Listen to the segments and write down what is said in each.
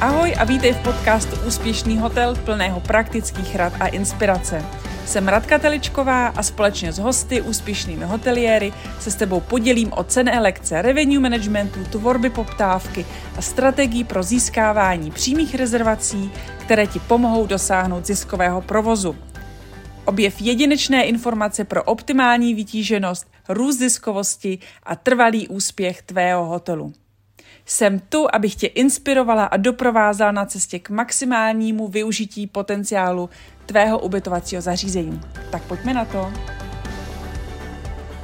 Ahoj a vítej v podcastu Úspěšný hotel plného praktických rad a inspirace. Jsem Radka Teličková a společně s hosty, úspěšnými hoteliéry, se s tebou podělím o cené lekce revenue managementu, tvorby poptávky a strategii pro získávání přímých rezervací, které ti pomohou dosáhnout ziskového provozu. Objev jedinečné informace pro optimální vytíženost, růst ziskovosti a trvalý úspěch tvého hotelu. Jsem tu, abych tě inspirovala a doprovázala na cestě k maximálnímu využití potenciálu tvého ubytovacího zařízení. Tak pojďme na to.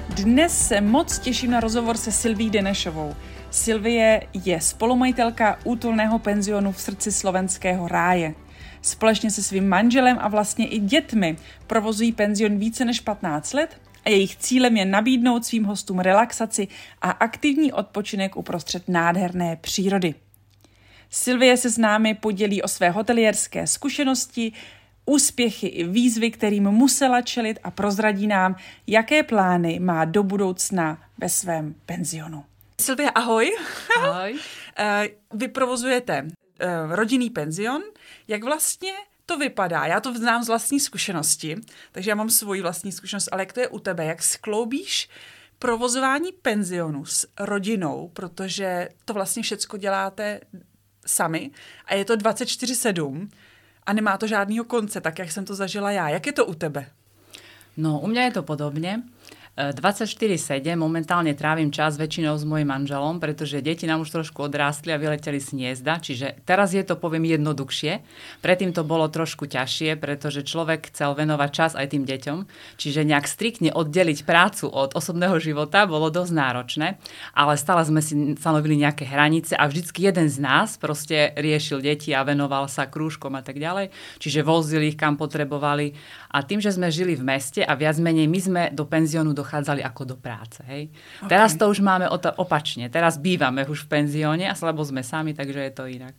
Dnes se moc těším na rozhovor se Silví Denešovou. Silvie je spolumajitelka útulného penzionu v srdci slovenského ráje. Společně se svým manželem a vlastně i dětmi provozují penzion více než 15 let a jejich cílem je nabídnout svým hostům relaxaci a aktivní odpočinek uprostřed nádherné přírody. Silvie se s námi podělí o své hotelierské zkušenosti, úspěchy i výzvy, kterým musela čelit a prozradí nám, jaké plány má do budoucna ve svém penzionu. Silvie, ahoj. Ahoj. Eh, vy provozujete eh, rodinný penzion. Jak vlastně to vypadá? Já to znám z vlastní zkušenosti, takže já mám svoji vlastní zkušenost, ale jak to je u tebe? Jak skloubíš provozování penzionu s rodinou, protože to vlastně všecko děláte sami a je to 24-7 a nemá to žádného konce, tak jak jsem to zažila já. Jak je to u tebe? No, u mňa je to podobne. 24-7 momentálne trávim čas väčšinou s mojim manželom, pretože deti nám už trošku odrástli a vyleteli z hniezda, čiže teraz je to, poviem, jednoduchšie. Predtým to bolo trošku ťažšie, pretože človek chcel venovať čas aj tým deťom, čiže nejak striktne oddeliť prácu od osobného života bolo dosť náročné, ale stále sme si stanovili nejaké hranice a vždycky jeden z nás proste riešil deti a venoval sa krúžkom a tak ďalej, čiže vozil ich kam potrebovali a tým, že sme žili v meste a viac menej my sme do penziónu dochádzali ako do práce. Hej. Okay. Teraz to už máme opačne. Teraz bývame už v penzióne a slabo sme sami, takže je to inak.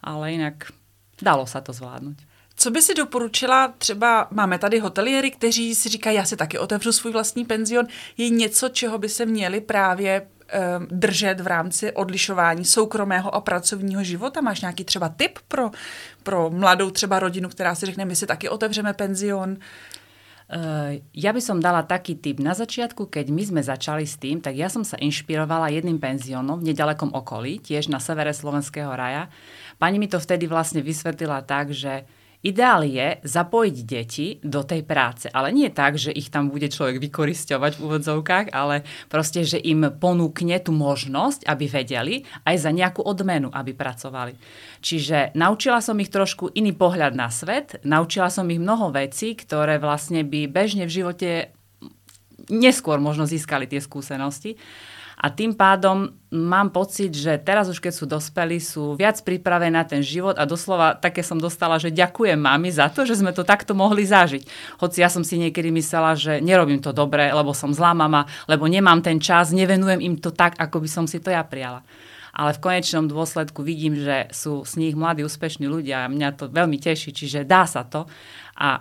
Ale inak dalo sa to zvládnuť. Co by si doporučila, třeba máme tady hoteliéry, kteří si říkají, já si taky otevřu svůj vlastní penzion, je něco, čeho by se měli právě Ehm, držet v rámci odlišování soukromého a pracovního života? Máš nějaký třeba tip pro, pro mladou třeba rodinu, která si řekne, my si taky otevřeme penzion? Uh, ja by som dala taký tip. Na začiatku, keď my sme začali s tým, tak ja som sa inšpirovala jedným penziónom v nedalekom okolí, tiež na severe Slovenského raja. Pani mi to vtedy vlastne vysvetlila tak, že Ideál je zapojiť deti do tej práce, ale nie tak, že ich tam bude človek vykoristovať v úvodzovkách, ale proste, že im ponúkne tú možnosť, aby vedeli aj za nejakú odmenu, aby pracovali. Čiže naučila som ich trošku iný pohľad na svet, naučila som ich mnoho vecí, ktoré vlastne by bežne v živote neskôr možno získali tie skúsenosti. A tým pádom mám pocit, že teraz už keď sú dospelí, sú viac pripravení na ten život a doslova také som dostala, že ďakujem mami za to, že sme to takto mohli zažiť. Hoci ja som si niekedy myslela, že nerobím to dobre, lebo som zlá mama, lebo nemám ten čas, nevenujem im to tak, ako by som si to ja prijala ale v konečnom dôsledku vidím, že sú z nich mladí, úspešní ľudia a mňa to veľmi teší, čiže dá sa to. A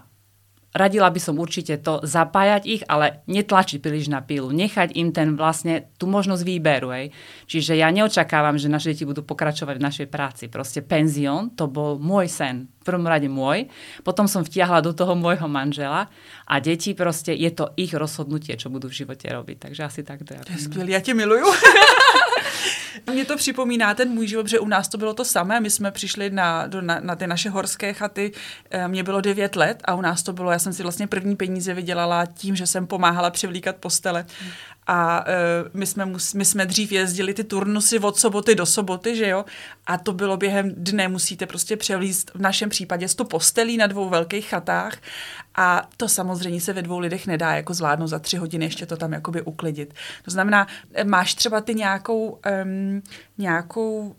radila by som určite to zapájať ich, ale netlačiť príliš na pílu. Nechať im ten vlastne tú možnosť výberu. Hej. Čiže ja neočakávam, že naše deti budú pokračovať v našej práci. Proste penzión, to bol môj sen. V prvom rade môj. Potom som vtiahla do toho môjho manžela a deti proste, je to ich rozhodnutie, čo budú v živote robiť. Takže asi tak to ja. To je skvělé, ja te miluju. Mně to připomíná ten můj život, že u nás to bylo to samé. My jsme přišli na, do, na, na ty naše horské chaty, eh, mně bylo 9 let a u nás to bylo, já jsem si vlastně první peníze vydělala tím, že jsem pomáhala přivlíkat postele. A uh, my, jsme, my jsme dřív jezdili ty turnusy od soboty do soboty, že jo? A to bylo během dne, musíte prostě převlízt v našem případě sto postelí na dvou velkých chatách. A to samozřejmě se ve dvou lidech nedá jako zvládnout za tři hodiny ještě to tam jakoby uklidit. To znamená, máš třeba ty nějakou, um, nějakou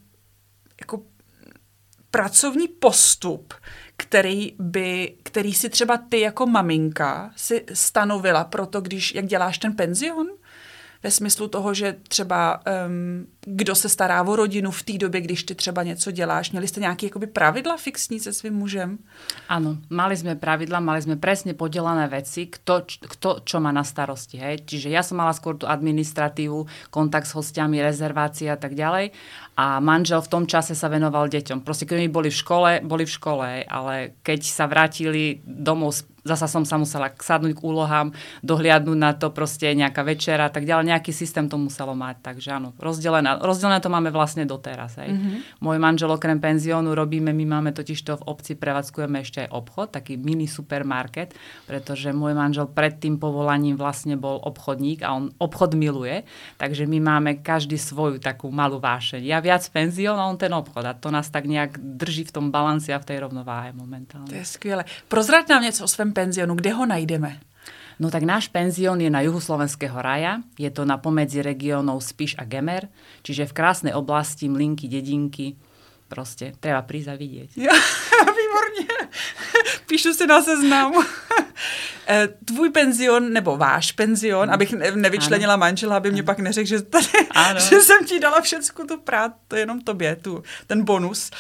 jako pracovní postup, který, by, který si třeba ty jako maminka si stanovila pro to, když, jak děláš ten penzion? Ve smyslu toho, že třeba um, kdo se stará o rodinu v té době, když ty třeba něco děláš? Měli jste nějaké jakoby pravidla fixní se svým mužem? Áno, mali sme pravidla, mali sme presne podelané veci, kto, kto čo má na starosti. Hej? Čiže ja som mala skôr tú administratívu, kontakt s hostiami, rezervácie a tak ďalej. A manžel v tom čase sa venoval deťom. Proste keď boli v škole, boli v škole, ale keď sa vrátili domov zasa som sa musela sadnúť k úlohám, dohliadnúť na to proste nejaká večera a tak ďalej. Nejaký systém to muselo mať. Takže áno, rozdelené, rozdelené to máme vlastne doteraz. Hej. Mm-hmm. Môj manžel okrem penziónu robíme, my máme totiž to v obci, prevádzkujeme ešte aj obchod, taký mini supermarket, pretože môj manžel pred tým povolaním vlastne bol obchodník a on obchod miluje, takže my máme každý svoju takú malú vášeň. Ja viac penzión a on ten obchod a to nás tak nejak drží v tom balanci a v tej rovnováhe momentálne. To je skvělé. Prozrať nám něco o svém penzionu, kde ho najdeme? No tak náš penzión je na juhu Slovenského raja, je to na pomedzi regiónov Spiš a Gemer, čiže v krásnej oblasti Mlinky, dedinky, proste treba prísť a vidieť. Ja, výborně. Píšu si na seznam. Eh, tvůj penzion, nebo váš penzion, abych nevyčlenila ano. manžela, aby mě pak neřekl, že, tady, že jsem ti dala všecku tu prát, to je jenom tobě, tu, ten bonus.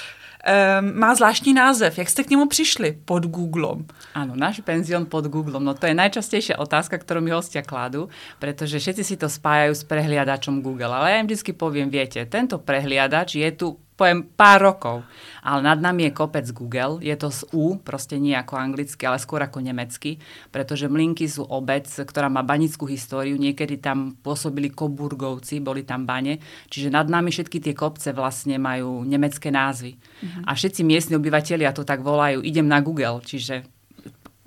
Um, má zvláštní název. Jak jste k němu přišli? Pod Googlem. Áno, náš penzión pod Googlem. No to je najčastejšia otázka, ktorú mi hostia kladú, pretože všetci si to spájajú s prehliadačom Google. Ale ja im vždy poviem, viete, tento prehliadač je tu poviem pár rokov. Ale nad nami je kopec Google, je to z U, proste nie ako anglicky, ale skôr ako nemecky, pretože Mlinky sú obec, ktorá má banickú históriu, niekedy tam pôsobili koburgovci, boli tam bane, čiže nad nami všetky tie kopce vlastne majú nemecké názvy. Mm-hmm. A všetci miestni obyvateľia to tak volajú, idem na Google, čiže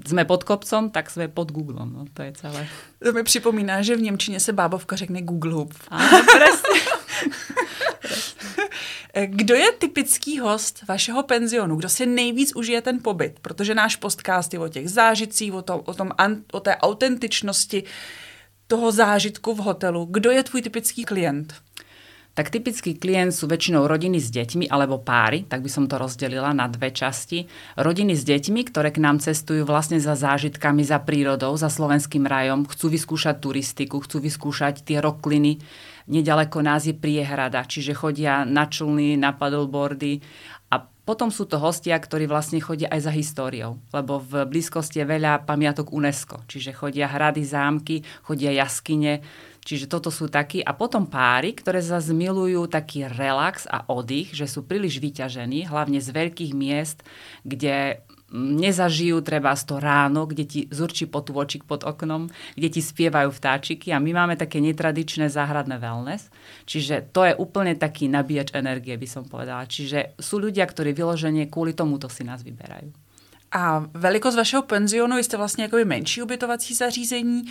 sme pod kopcom, tak sme pod Googlem. No, to je celé. To mi připomíná, že v Němčině se bábovka řekne Google. Áno, presne. Kdo je typický host vašeho penzionu? Kdo si nejvíc užije ten pobyt? Protože náš podcast je o těch zážitcích, o, tom, o, tom, o té autentičnosti toho zážitku v hotelu. Kdo je tvůj typický klient? tak typický klient sú väčšinou rodiny s deťmi alebo páry, tak by som to rozdelila na dve časti. Rodiny s deťmi, ktoré k nám cestujú vlastne za zážitkami, za prírodou, za slovenským rajom, chcú vyskúšať turistiku, chcú vyskúšať tie rokliny. Nedaleko nás je priehrada, čiže chodia na člny, na paddleboardy a potom sú to hostia, ktorí vlastne chodia aj za históriou, lebo v blízkosti je veľa pamiatok UNESCO, čiže chodia hrady, zámky, chodia jaskyne, Čiže toto sú takí. A potom páry, ktoré zase milujú taký relax a oddych, že sú príliš vyťažení, hlavne z veľkých miest, kde nezažijú treba z to ráno, kde ti zurčí potôčik pod oknom, kde ti spievajú vtáčiky a my máme také netradičné záhradné wellness. Čiže to je úplne taký nabíjač energie, by som povedala. Čiže sú ľudia, ktorí vyloženie kvôli tomuto si nás vyberajú. A velikost vašeho penzionu, jste vlastně jakoby menší ubytovací zařízení.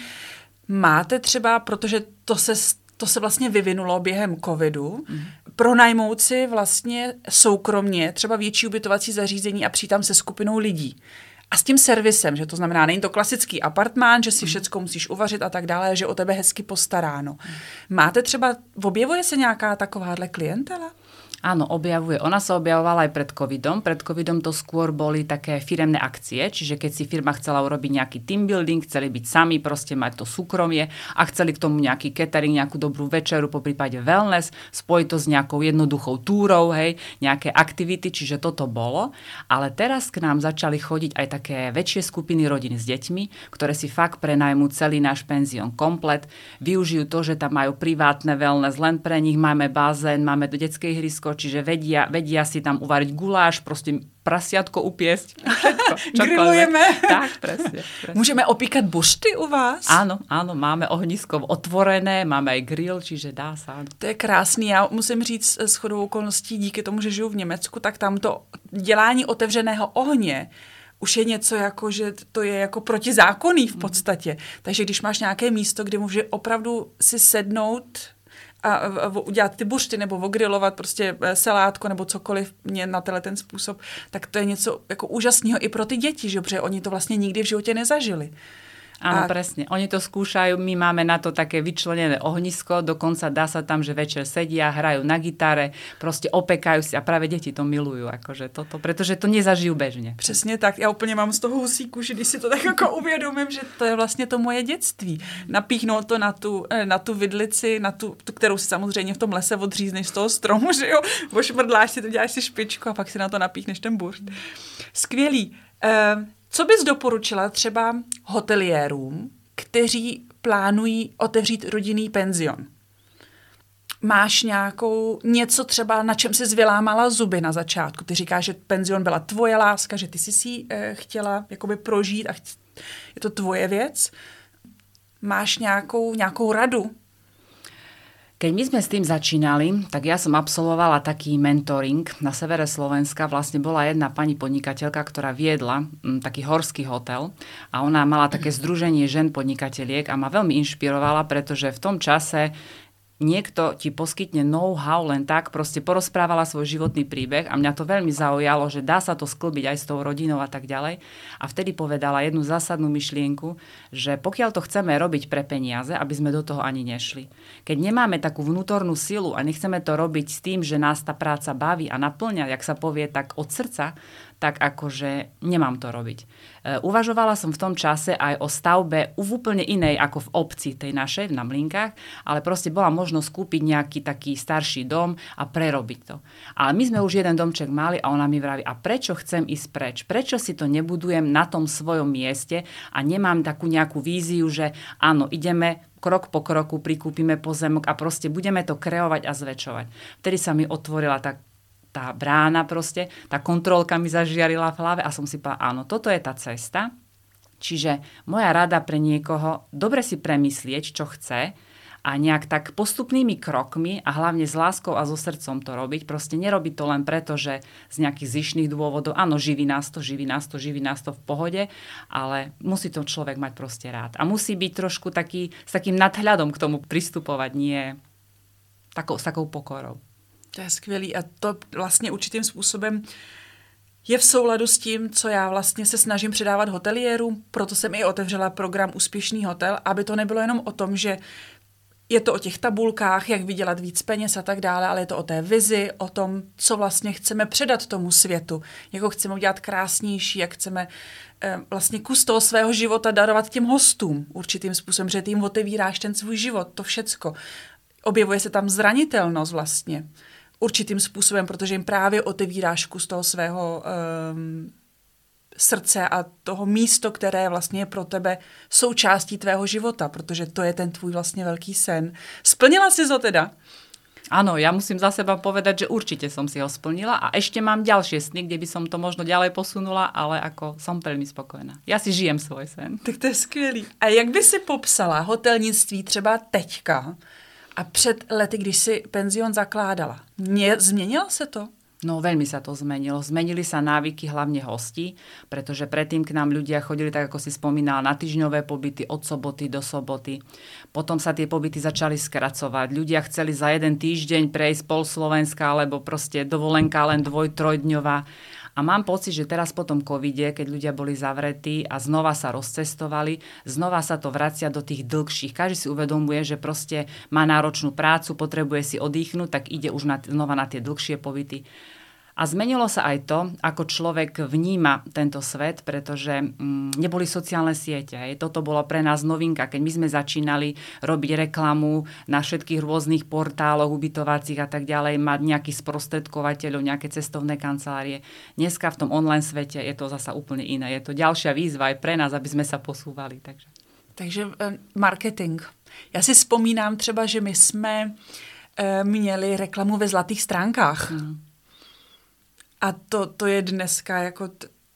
Máte třeba, protože to se, to se vlastně vyvinulo během covidu, mm. Pronajmout si vlastně soukromně třeba větší ubytovací zařízení a přijít tam se skupinou lidí. A s tím servisem, že to znamená, není to klasický apartmán, že si mhm. všecko musíš uvařit a tak dále, že o tebe hezky postaráno. Máte třeba, objevuje se nějaká takováhle klientela? Áno, objavuje. Ona sa objavovala aj pred covidom. Pred covidom to skôr boli také firemné akcie, čiže keď si firma chcela urobiť nejaký team building, chceli byť sami, proste mať to súkromie a chceli k tomu nejaký catering, nejakú dobrú večeru, po prípade wellness, spojiť to s nejakou jednoduchou túrou, hej, nejaké aktivity, čiže toto bolo. Ale teraz k nám začali chodiť aj také väčšie skupiny rodín s deťmi, ktoré si fakt prenajmú celý náš penzión komplet, využijú to, že tam majú privátne wellness, len pre nich máme bazén, máme do detské ihrisko, čiže vedia, vedia si tam uvariť guláš, proste prasiatko upiesť. Grillujeme. Tak, presne, presne. Můžeme opíkať bušty u vás? Áno, áno, máme ohnisko otvorené, máme aj grill, čiže dá sa. To je krásný. Já musím říct s chodou okolností, díky tomu, že žiju v Německu, tak tam to dělání otevřeného ohně už je něco jako, že to je jako protizákonný v podstatě. Takže když máš nějaké místo, kde může opravdu si sednout a, udělat ty bušty nebo ogrilovat prostě eh, selátko nebo cokoliv mě na tenhle ten způsob, tak to je něco jako úžasného i pro ty děti, že? protože oni to vlastně nikdy v životě nezažili. Áno, a... presne. Oni to skúšajú, my máme na to také vyčlenené ohnisko, dokonca dá sa tam, že večer sedia, hrajú na gitare, proste opekajú si a práve deti to milujú, akože toto, pretože to nezažijú bežne. Přesně tak, já úplně mám z toho husí kuži, když si to tak jako uvědomím, že to je vlastně to moje dětství. Napíchnout to na tu, eh, na tu vidlici, na tu, tu, kterou si samozřejmě v tom lese odřízneš z toho stromu, že jo, ošmrdláš si to, děláš si špičku a pak si na to napíchneš ten burst. Skvělý. Uh, co bys doporučila třeba hoteliérům, kteří plánují otevřít rodinný penzion? Máš nějakou něco třeba, na čem jsi zvylámala zuby na začátku? Ty říkáš, že penzion byla tvoje láska, že ty jsi si e, chtěla jakoby prožít a je to tvoje věc. Máš nějakou, nějakou radu keď my sme s tým začínali, tak ja som absolvovala taký mentoring na severe Slovenska. Vlastne bola jedna pani podnikateľka, ktorá viedla m, taký horský hotel a ona mala také združenie žen podnikateliek a ma veľmi inšpirovala, pretože v tom čase niekto ti poskytne know-how len tak, proste porozprávala svoj životný príbeh a mňa to veľmi zaujalo, že dá sa to sklbiť aj s tou rodinou a tak ďalej. A vtedy povedala jednu zásadnú myšlienku, že pokiaľ to chceme robiť pre peniaze, aby sme do toho ani nešli. Keď nemáme takú vnútornú silu a nechceme to robiť s tým, že nás tá práca baví a naplňa, jak sa povie, tak od srdca, tak akože nemám to robiť. E, uvažovala som v tom čase aj o stavbe v úplne inej ako v obci tej našej, v Namlinkách, ale proste bola možnosť kúpiť nejaký taký starší dom a prerobiť to. Ale my sme už jeden domček mali a ona mi vraví, a prečo chcem ísť preč? Prečo si to nebudujem na tom svojom mieste a nemám takú nejakú víziu, že áno, ideme krok po kroku prikúpime pozemok a proste budeme to kreovať a zväčšovať. Vtedy sa mi otvorila tak tá brána proste, tá kontrolka mi zažiarila v hlave a som si povedala, áno, toto je tá cesta. Čiže moja rada pre niekoho, dobre si premyslieť, čo chce a nejak tak postupnými krokmi a hlavne s láskou a so srdcom to robiť. Proste nerobiť to len preto, že z nejakých zišných dôvodov, áno, živí nás to, živí nás to, živí nás to v pohode, ale musí to človek mať proste rád. A musí byť trošku taký, s takým nadhľadom k tomu pristupovať, nie takou, s takou pokorou. To je skvělý a to vlastně určitým způsobem je v souladu s tím, co já vlastně se snažím předávat hoteliérům, proto jsem i otevřela program Úspěšný hotel, aby to nebylo jenom o tom, že je to o těch tabulkách, jak vydělat víc peněz a tak dále, ale je to o té vizi, o tom, co vlastně chceme předat tomu světu, jak ho chceme udělat krásnější, jak chceme eh, vlastně kus toho svého života darovat těm hostům. Určitým způsobem, že jim otevíráš ten svůj život, to všecko. Objevuje se tam zranitelnost vlastně určitým způsobem, protože jim právě otevíráš kus toho svého um, srdce a toho místo, které vlastně je pro tebe součástí tvého života, protože to je ten tvůj vlastně velký sen. Splnila si to teda? Áno, ja musím za seba povedať, že určite som si ho splnila a ešte mám ďalšie sny, kde by som to možno ďalej posunula, ale ako som veľmi spokojná. Ja si žijem svoj sen. Tak to je skvělý. A jak by si popsala hotelnictví třeba teďka a před lety, když si penzion zakládala, mě, změnilo se to? No veľmi sa to zmenilo. Zmenili sa návyky hlavne hostí, pretože predtým k nám ľudia chodili, tak ako si spomínala, na týždňové pobyty od soboty do soboty. Potom sa tie pobyty začali skracovať. Ľudia chceli za jeden týždeň prejsť pol Slovenska, alebo proste dovolenka len dvoj, trojdňová. A mám pocit, že teraz po tom covide, keď ľudia boli zavretí a znova sa rozcestovali, znova sa to vracia do tých dlhších. Každý si uvedomuje, že proste má náročnú prácu, potrebuje si oddychnúť, tak ide už na, znova na tie dlhšie pobyty. A zmenilo sa aj to, ako človek vníma tento svet, pretože mm, neboli sociálne siete. Hej. Toto bolo pre nás novinka, keď my sme začínali robiť reklamu na všetkých rôznych portáloch ubytovacích a tak ďalej, mať nejakých sprostredkovateľov, nejaké cestovné kancelárie. Dneska v tom online svete je to zasa úplne iné. Je to ďalšia výzva aj pre nás, aby sme sa posúvali. Takže, takže eh, marketing. Já si vzpomínám třeba, že my jsme e, měli reklamu ve zlatých stránkách. Mm a to, to je dneska jako,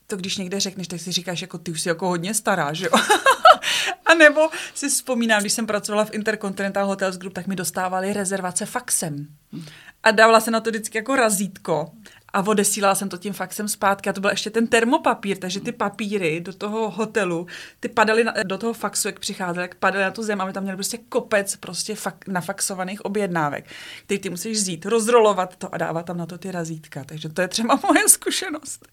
to když někde řekneš, tak si říkáš, jako ty už jsi jako hodně stará, že jo? a nebo si vzpomínám, když jsem pracovala v Intercontinental Hotels Group, tak mi dostávali rezervace faxem. A dávala se na to vždycky jako razítko a odesílala jsem to tím faxem zpátky a to byl ještě ten termopapír, takže ty papíry do toho hotelu, ty padaly na, do toho faxu, jak přicházely, jak padaly na tu zem a my tam měli prostě kopec prostě fak, nafaxovaných objednávek, který ty musíš vzít, rozrolovat to a dávat tam na to ty razítka. Takže to je třeba moje zkušenost.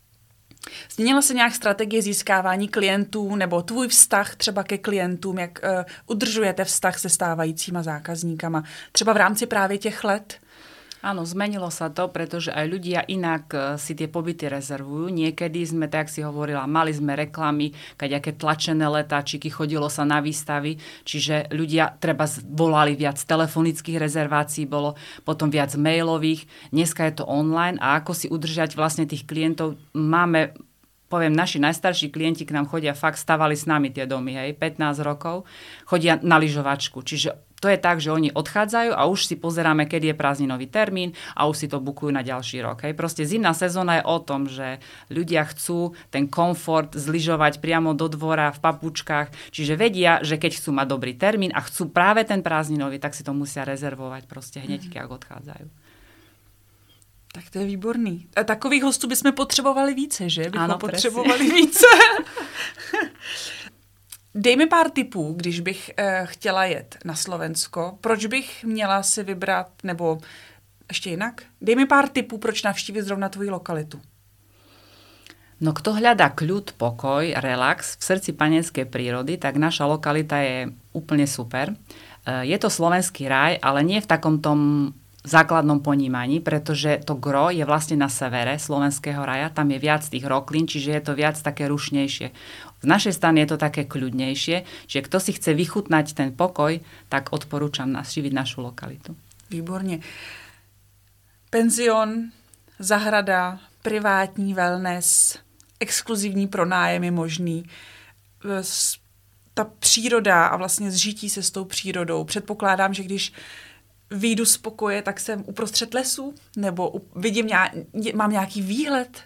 Změnila se nějak strategie získávání klientů nebo tvůj vztah třeba ke klientům, jak uh, udržujete vztah se stávajícíma zákazníkama, třeba v rámci právě těch let? Áno, zmenilo sa to, pretože aj ľudia inak e, si tie pobyty rezervujú. Niekedy sme, tak si hovorila, mali sme reklamy, aké tlačené letáčiky, chodilo sa na výstavy, čiže ľudia treba volali viac telefonických rezervácií, bolo potom viac mailových. Dneska je to online a ako si udržať vlastne tých klientov, máme poviem, naši najstarší klienti k nám chodia, fakt stavali s nami tie domy, hej, 15 rokov, chodia na lyžovačku, čiže to je tak, že oni odchádzajú a už si pozeráme, kedy je prázdninový termín a už si to bukujú na ďalší rok. Hej. Proste zimná sezóna je o tom, že ľudia chcú ten komfort zlyžovať priamo do dvora v papučkách, čiže vedia, že keď chcú mať dobrý termín a chcú práve ten prázdninový, tak si to musia rezervovať proste hneď, mm. keď odchádzajú. Tak to je výborný. A takových hostů bychom potřebovali více, že? Bychom ano, potřebovali více. Dej mi pár tipů, když bych uh, chtěla jet na Slovensko. Proč bych měla si vybrat, nebo ještě jinak? Dej mi pár tipů, proč navštívit zrovna tvoji lokalitu. No kto hľadá kľud, pokoj, relax v srdci panenskej prírody, tak naša lokalita je úplne super. Eh, je to slovenský raj, ale nie v takom tom základnom ponímaní, pretože to gro je vlastne na severe slovenského raja, tam je viac tých roklín, čiže je to viac také rušnejšie. Z našej strany je to také kľudnejšie, čiže kto si chce vychutnať ten pokoj, tak odporúčam navštíviť našu lokalitu. Výborně. Penzion, zahrada, privátní wellness, exkluzivní pronájem je možný. Ta příroda a vlastně zžití se s tou přírodou. Předpokládám, že když výjdu z pokoje, tak jsem uprostřed lesu, nebo vidím, mám nějaký výhled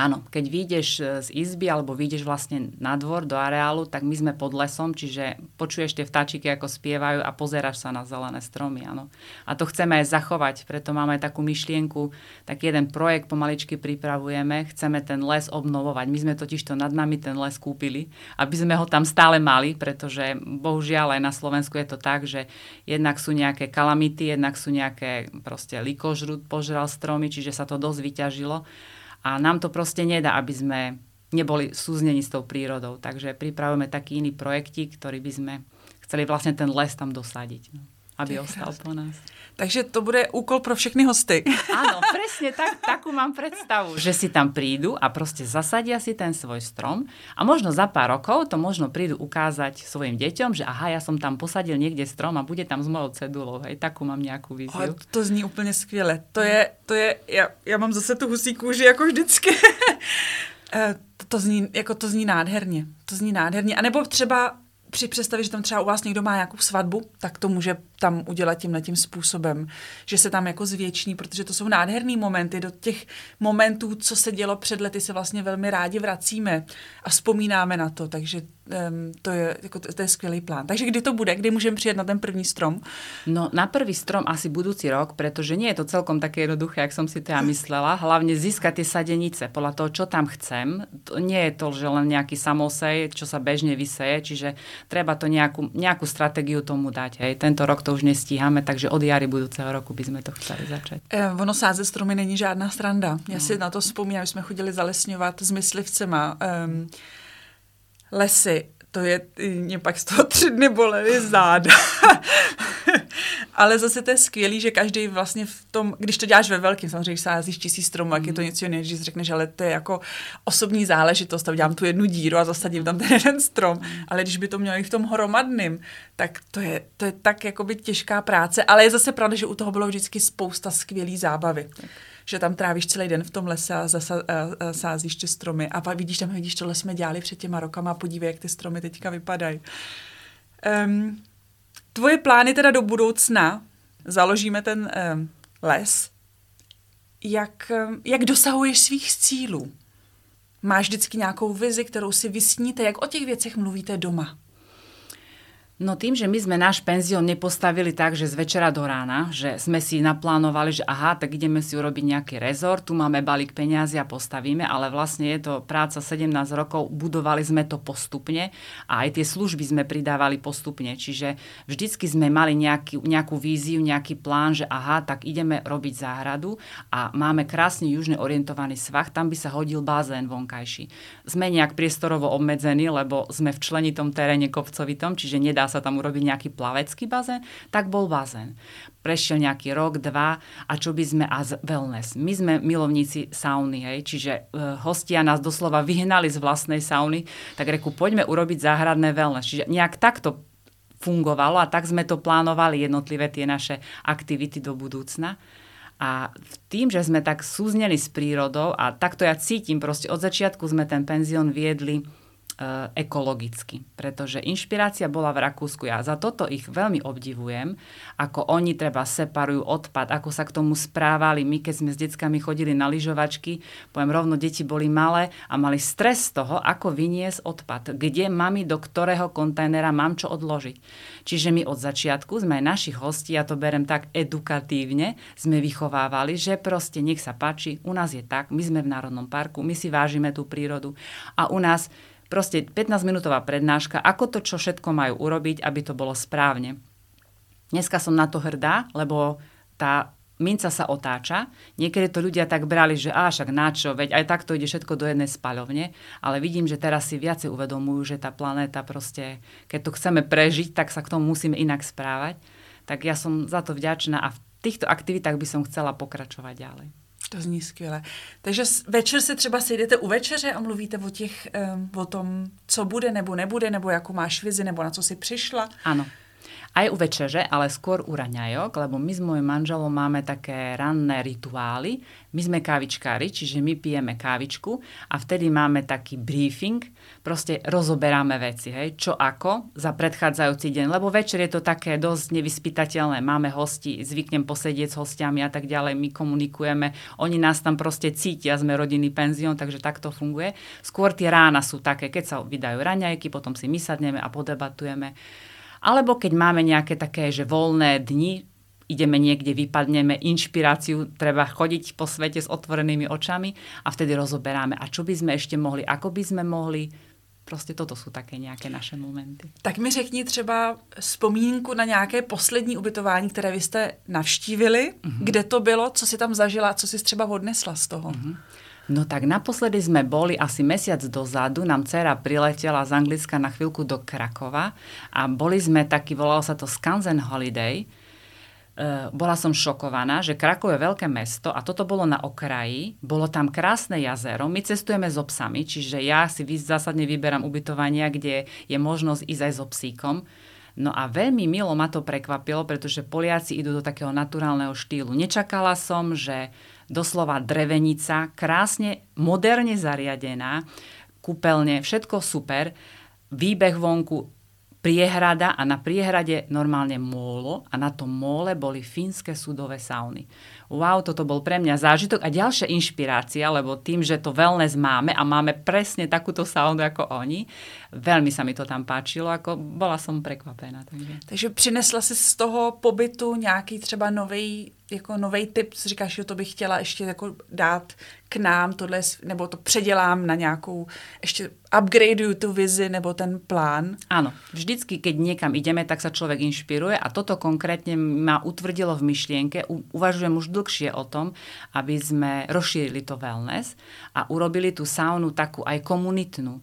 Áno, keď vyjdeš e, z izby alebo vyjdeš vlastne na dvor do areálu, tak my sme pod lesom, čiže počuješ tie vtáčiky, ako spievajú a pozeráš sa na zelené stromy. Áno. A to chceme aj zachovať, preto máme takú myšlienku, tak jeden projekt pomaličky pripravujeme, chceme ten les obnovovať. My sme totiž to nad nami ten les kúpili, aby sme ho tam stále mali, pretože bohužiaľ aj na Slovensku je to tak, že jednak sú nejaké kalamity, jednak sú nejaké proste likožrút požral stromy, čiže sa to dosť vyťažilo. A nám to proste nedá, aby sme neboli súznení s tou prírodou. Takže pripravujeme taký iný projektík, ktorý by sme chceli vlastne ten les tam dosadiť. No aby ostal po nás. Takže to bude úkol pro všechny hosty. Áno, presne tak, takú mám predstavu. Že si tam prídu a proste zasadia si ten svoj strom a možno za pár rokov to možno prídu ukázať svojim deťom, že aha, ja som tam posadil niekde strom a bude tam s mojou cedulou. Hej, takú mám nejakú víziu. Ale to zní úplně skvěle. To je, to je, já, já mám zase tu husí kůži jako vždycky. Eh, to, to, zní, jako to zní nádherně. To zní nádherně. A nebo třeba při představě, že tam třeba u vás někdo má nějakou svatbu, tak to může tam udělat tímhle tím způsobem, že se tam jako zvětší, protože to jsou nádherný momenty. Do těch momentů, co se dělo před lety, se vlastně velmi rádi vracíme a vzpomínáme na to, takže um, to, je, jako, to je skvělý plán. Takže kdy to bude? Kdy můžeme přijet na ten první strom? No na prvý strom asi budúci rok, pretože nie je to celkom také jednoduché, jak som si to ja myslela. Hlavne získať tie sadenice podľa toho, čo tam chcem. To nie je to, že len nejaký samosej, čo sa bežne vyseje, čiže treba to nejakú, nejakú stratégiu tomu dať. Hej. Tento rok to už nestíhame, takže od jary budúceho roku by sme to chceli začať. E, ono sázet stromy není žádná stranda. Já no. si na to vzpomínám, že jsme chodili zalesňovat s myslivcema. Um, lesy, to je, mě pak z toho tři dny bolely záda. Ale zase to je skvělý, že každý vlastně v tom, když to děláš ve velkém, samozřejmě, když sázíš tisíc stromů, jak je to mm. něco jiného, když řekneš, ale to je jako osobní záležitost, a udělám tu jednu díru a zasadím tam ten jeden strom. Mm. Ale když by to mělo i v tom hromadným, tak to je, to je tak jakoby těžká práce. Ale je zase pravda, že u toho bylo vždycky spousta skvělý zábavy. Tak že tam trávíš celý den v tom lese a, zasa, a, a sázíš ty stromy a pak vidíš tam, vidíš, tohle jsme dělali před těma rokama a podívej, jak ty stromy teďka vypadají. Um, tvoje plány teda do budoucna, založíme ten um, les, jak, jak dosahuješ svých cílů? Máš vždycky nějakou vizi, kterou si vysníte? Jak o těch věcech mluvíte doma? No tým, že my sme náš penzión nepostavili tak, že z večera do rána, že sme si naplánovali, že aha, tak ideme si urobiť nejaký rezort, tu máme balík peniazy a postavíme, ale vlastne je to práca 17 rokov, budovali sme to postupne a aj tie služby sme pridávali postupne. Čiže vždycky sme mali nejaký, nejakú víziu, nejaký plán, že aha, tak ideme robiť záhradu a máme krásne južne orientovaný svah, tam by sa hodil bazén vonkajší. Sme nejak priestorovo obmedzení, lebo sme v členitom teréne kopcovitom, čiže nedá sa tam urobiť nejaký plavecký bazén, tak bol bazén. Prešiel nejaký rok, dva a čo by sme, a wellness. My sme milovníci sauny, hej, čiže e, hostia nás doslova vyhnali z vlastnej sauny, tak reku, poďme urobiť záhradné wellness. Čiže nejak takto fungovalo a tak sme to plánovali jednotlivé tie naše aktivity do budúcna. A tým, že sme tak súzneli s prírodou a takto ja cítim, proste od začiatku sme ten penzión viedli ekologicky. Pretože inšpirácia bola v Rakúsku. Ja za toto ich veľmi obdivujem, ako oni treba separujú odpad, ako sa k tomu správali. My, keď sme s deckami chodili na lyžovačky, poviem rovno, deti boli malé a mali stres z toho, ako vyniesť odpad. Kde mami, do ktorého kontajnera mám čo odložiť. Čiže my od začiatku sme aj našich hostí, ja to berem tak edukatívne, sme vychovávali, že proste nech sa páči, u nás je tak, my sme v Národnom parku, my si vážime tú prírodu a u nás Proste 15-minútová prednáška, ako to, čo všetko majú urobiť, aby to bolo správne. Dneska som na to hrdá, lebo tá minca sa otáča. Niekedy to ľudia tak brali, že á, však načo, veď aj takto ide všetko do jednej spaľovne, ale vidím, že teraz si viacej uvedomujú, že tá planéta proste, keď to chceme prežiť, tak sa k tomu musíme inak správať. Tak ja som za to vďačná a v týchto aktivitách by som chcela pokračovať ďalej. To zní skvěle. Takže večer se třeba sejdete u večeře a mluvíte o, těch, um, o tom, co bude nebo nebude, nebo jakou máš vizi, nebo na co si přišla. Ano. Aj u večeře, ale skôr u raňajok, lebo my s mojim manželom máme také ranné rituály. My sme kávičkári, čiže my pijeme kávičku a vtedy máme taký briefing, proste rozoberáme veci, hej, čo ako za predchádzajúci deň, lebo večer je to také dosť nevyspytateľné. Máme hosti, zvyknem posedieť s hostiami a tak ďalej, my komunikujeme, oni nás tam proste cítia, sme rodinný penzión, takže takto funguje. Skôr tie rána sú také, keď sa vydajú raňajky, potom si my sadneme a podebatujeme alebo keď máme nejaké také, že voľné dni, ideme niekde, vypadneme, inšpiráciu, treba chodiť po svete s otvorenými očami a vtedy rozoberáme, a čo by sme ešte mohli, ako by sme mohli, Prostě toto jsou také nějaké naše momenty. Tak mi řekni třeba vzpomínku na nějaké poslední ubytování, které vy jste navštívili. Mm-hmm. Kde to bylo, co si tam zažila, co si třeba odnesla z toho? Mm-hmm. No tak naposledy sme boli asi mesiac dozadu, nám dcera priletela z Anglicka na chvíľku do Krakova a boli sme taký, volalo sa to Skansen Holiday, Uh, bola som šokovaná, že Krakov je veľké mesto a toto bolo na okraji, bolo tam krásne jazero, my cestujeme so psami, čiže ja si zásadne vyberám ubytovania, kde je možnosť ísť aj so psíkom. No a veľmi milo ma to prekvapilo, pretože Poliaci idú do takého naturálneho štýlu. Nečakala som, že doslova drevenica, krásne, moderne zariadená, kúpeľne, všetko super, výbeh vonku, priehrada a na priehrade normálne mólo a na tom móle boli fínske sudové sauny wow, toto bol pre mňa zážitok a ďalšia inšpirácia, lebo tým, že to wellness máme a máme presne takúto saunu ako oni, veľmi sa mi to tam páčilo, ako bola som prekvapená. Takže, takže přinesla si z toho pobytu nějaký třeba nový jako nový typ, říkáš, že to bych chtěla ještě jako dát k nám, tohle, nebo to předělám na nějakou, ještě upgradeuju tu vizi nebo ten plán. Áno, vždycky, keď niekam ideme, tak sa človek inšpiruje a toto konkrétne ma utvrdilo v myšlienke. U, uvažujem už dlhšie o tom, aby sme rozšírili to wellness a urobili tú saunu takú aj komunitnú.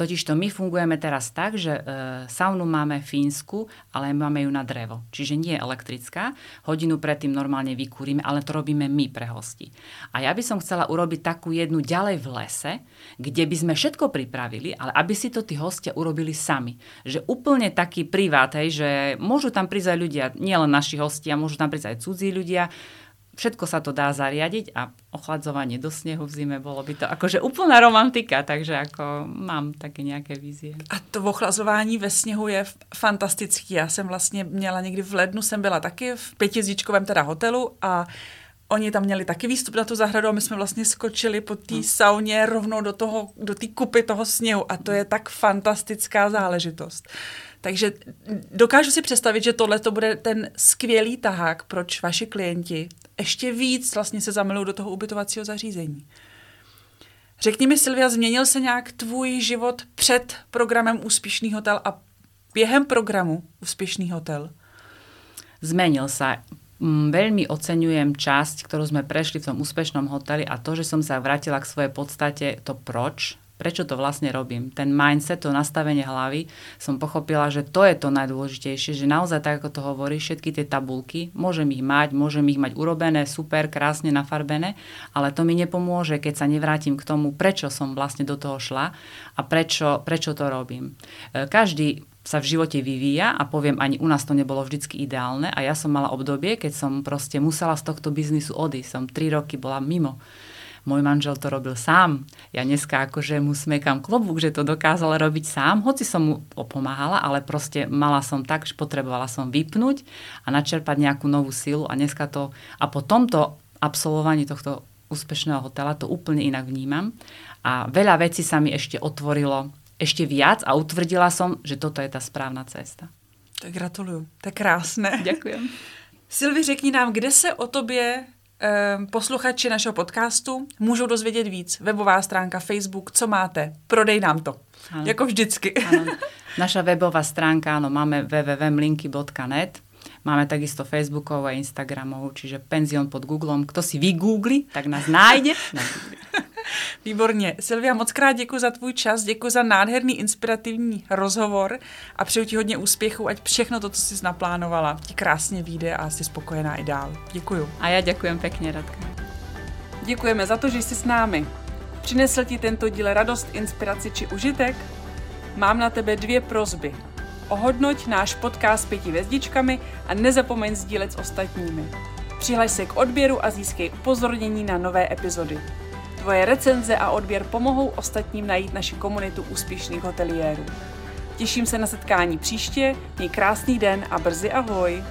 Totižto my fungujeme teraz tak, že e, saunu máme fínsku, ale máme ju na drevo. Čiže nie je elektrická. Hodinu predtým normálne vykúrime, ale to robíme my pre hosti. A ja by som chcela urobiť takú jednu ďalej v lese, kde by sme všetko pripravili, ale aby si to tí hostia urobili sami. Že úplne taký privát, hej, že môžu tam prísť aj ľudia, nielen naši hostia, môžu tam prísť aj cudzí ľudia, všetko sa to dá zariadiť a ochladzovanie do snehu v zime bolo by to akože úplná romantika, takže ako mám také nějaké vízie. A to ochlazování ve sněhu je fantastický. Já jsem vlastně měla někdy v lednu, jsem byla taky v pětizíčkovém teda hotelu a Oni tam měli taky výstup na tu zahradu a my jsme vlastně skočili po té no. sauně rovnou do toho, do té kupy toho sněhu a to je tak fantastická záležitost. Takže dokážu si představit, že tohle to bude ten skvělý tahák, proč vaši klienti ještě víc vlastně se zamilují do toho ubytovacího zařízení. Řekni mi, Silvia, změnil se nějak tvůj život před programem Úspěšný hotel a během programu Úspěšný hotel? Zmenil sa. Mm, veľmi oceňujem časť, ktorú sme prešli v tom úspešnom hoteli a to, že som sa vrátila k svojej podstate, to proč, prečo to vlastne robím. Ten mindset, to nastavenie hlavy, som pochopila, že to je to najdôležitejšie, že naozaj tak, ako to hovorí, všetky tie tabulky, môžem ich mať, môžem ich mať urobené, super, krásne nafarbené, ale to mi nepomôže, keď sa nevrátim k tomu, prečo som vlastne do toho šla a prečo, prečo to robím. E, každý sa v živote vyvíja a poviem, ani u nás to nebolo vždycky ideálne a ja som mala obdobie, keď som proste musela z tohto biznisu odísť. Som tri roky bola mimo. Môj manžel to robil sám. Ja dneska akože mu smekám klobúk, že to dokázal robiť sám, hoci som mu opomáhala, ale proste mala som tak, že potrebovala som vypnúť a načerpať nejakú novú silu a dneska to... A po tomto absolvovaní tohto úspešného hotela to úplne inak vnímam. A veľa vecí sa mi ešte otvorilo ešte viac a utvrdila som, že toto je ta správná cesta. Tak gratuluju, to je krásné. Děkujem. Silvi, řekni nám, kde se o tobě eh, posluchači našeho podcastu můžou dozvědět víc. Webová stránka, Facebook, co máte? Prodej nám to. Ano. Jako vždycky. Ano. Naša webová stránka, áno, máme www.mlinky.net. Máme takisto Facebookovú a Instagramovú, čiže penzion pod Googlom. Kto si vygoogli, tak nás nájde. Výborně. Silvia, moc krát děkuji za tvůj čas, děkuji za nádherný inspirativní rozhovor a přeju ti hodně úspěchů, ať všechno to, co jsi naplánovala, ti krásně vyjde a jsi spokojená i dál. Děkuji. A já děkuji pěkně, Radka. Děkujeme za to, že jsi s námi. Přinesl ti tento díl radost, inspiraci či užitek? Mám na tebe dvě prozby. Ohodnoť náš podcast pěti hvězdičkami a nezapomeň sdílet s ostatními. Přihlaš se k odběru a získej upozornění na nové epizody. Tvoje recenze a odběr pomohou ostatním najít naši komunitu úspěšných hoteliérů. Těším se na setkání příště, měj krásný den a brzy ahoj!